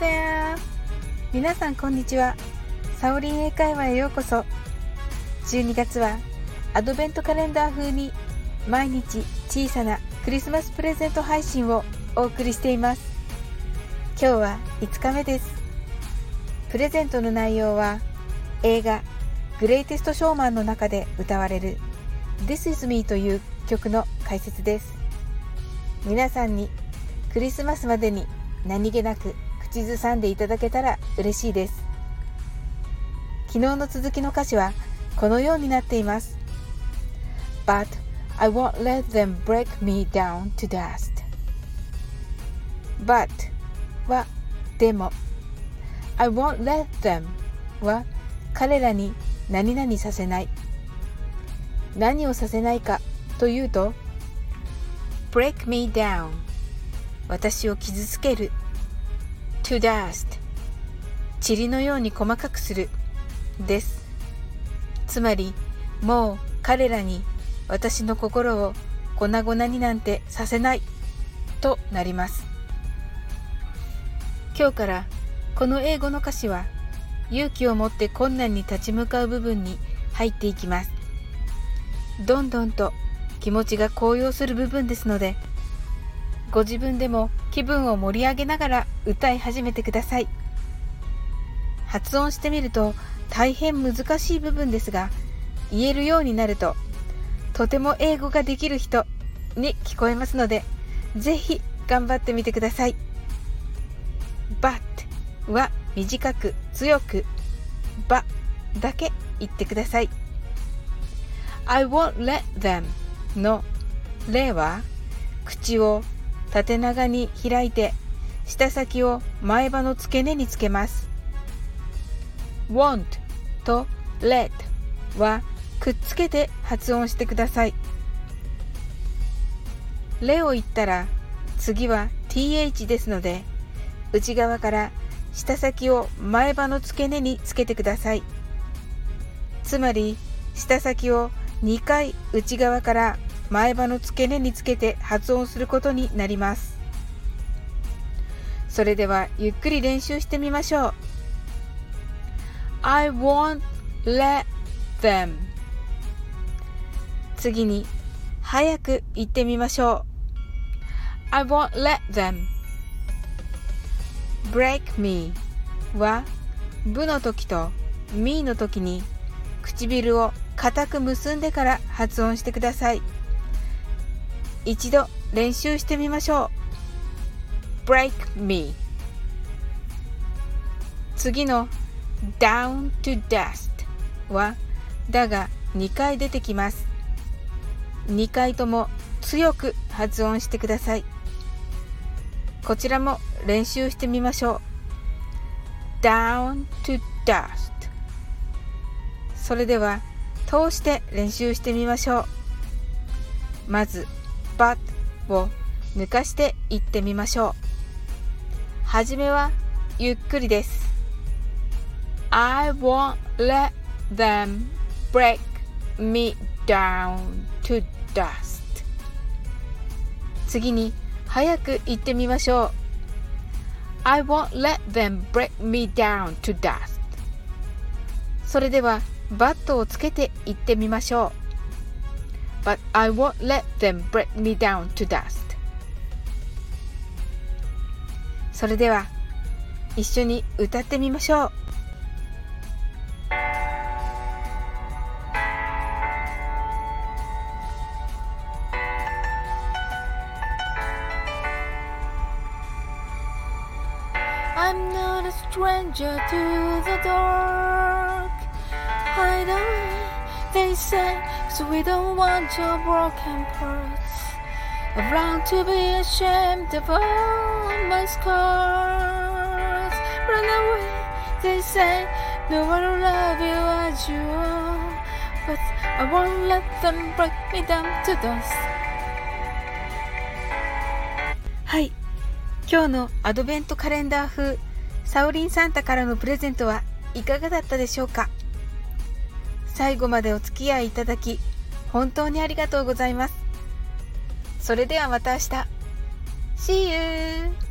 There! 皆さんこんにちは。サオリン英会話へようこそ。12月はアドベントカレンダー風に毎日小さなクリスマスプレゼント配信をお送りしています。今日は5日目です。プレゼントの内容は映画グレイテストショーマンの中で歌われる This is me という曲の解説です。皆さんにクリスマスまでに何気なく口ずさんでいただけたら嬉しいです。昨日の続きの歌詞はこのようになっています。But I won't let them break me down to dust. But はでも I won't let them は彼らに何々させない。何をさせないかというと break me down 私を傷つける to dust 塵のように細かくする。です。つまりもう彼らに私の心を粉々になんてさせない。となります。今日からこの英語の歌詞は勇気を持って困難に立ち向かう部分に入っていきます。どんどんと気持ちが高揚する部分ですのでご自分でも気分を盛り上げながら歌い始めてください。発音してみると大変難しい部分ですが言えるようになるととても英語ができる人に聞こえますのでぜひ頑張ってみてください。but は短く強くばだけ言ってください。I won't let them の例は口を縦長に開いて舌先を前歯の付け根につけます。want と let はくっつけて発音してください。例を言ったら次は th ですので内側から舌先を前歯の付け根につけてください。つまり舌先を2回内側から前歯の付け根につけて発音することになります。それではゆっくり練習してみましょう。I won't let them. 次に早く言ってみましょう。I won't let them. Break me は部の時と me の時に唇を固く結んでから発音してください。一度練習してみましょう。Break me. 次の down to dust はだが2回出てきます。2回とも強く発音してください。こちらも練習してみましょう。Down to dust それでは通して練習してみましょう。まず but を抜かして言ってみましょうはじめはゆっくりです I won't let them break me down to dust 次に早く言ってみましょう I won't let them break me down to dust それではバットをつけて言ってみましょう But I won't let them break me down to dust それでは一緒に歌ってみましょう I'm not a stranger to the dark. Hide away, they say, so we don't want your broken parts. Around to be ashamed of all my scars. Run away, they say, no one will love you as you are. But I won't let them break me down to dust. はい今日のアドベントカレンダー風サウリンサンタからのプレゼントはいかがだったでしょうか最後までお付き合いいただき本当にありがとうございますそれではまた明日 See you!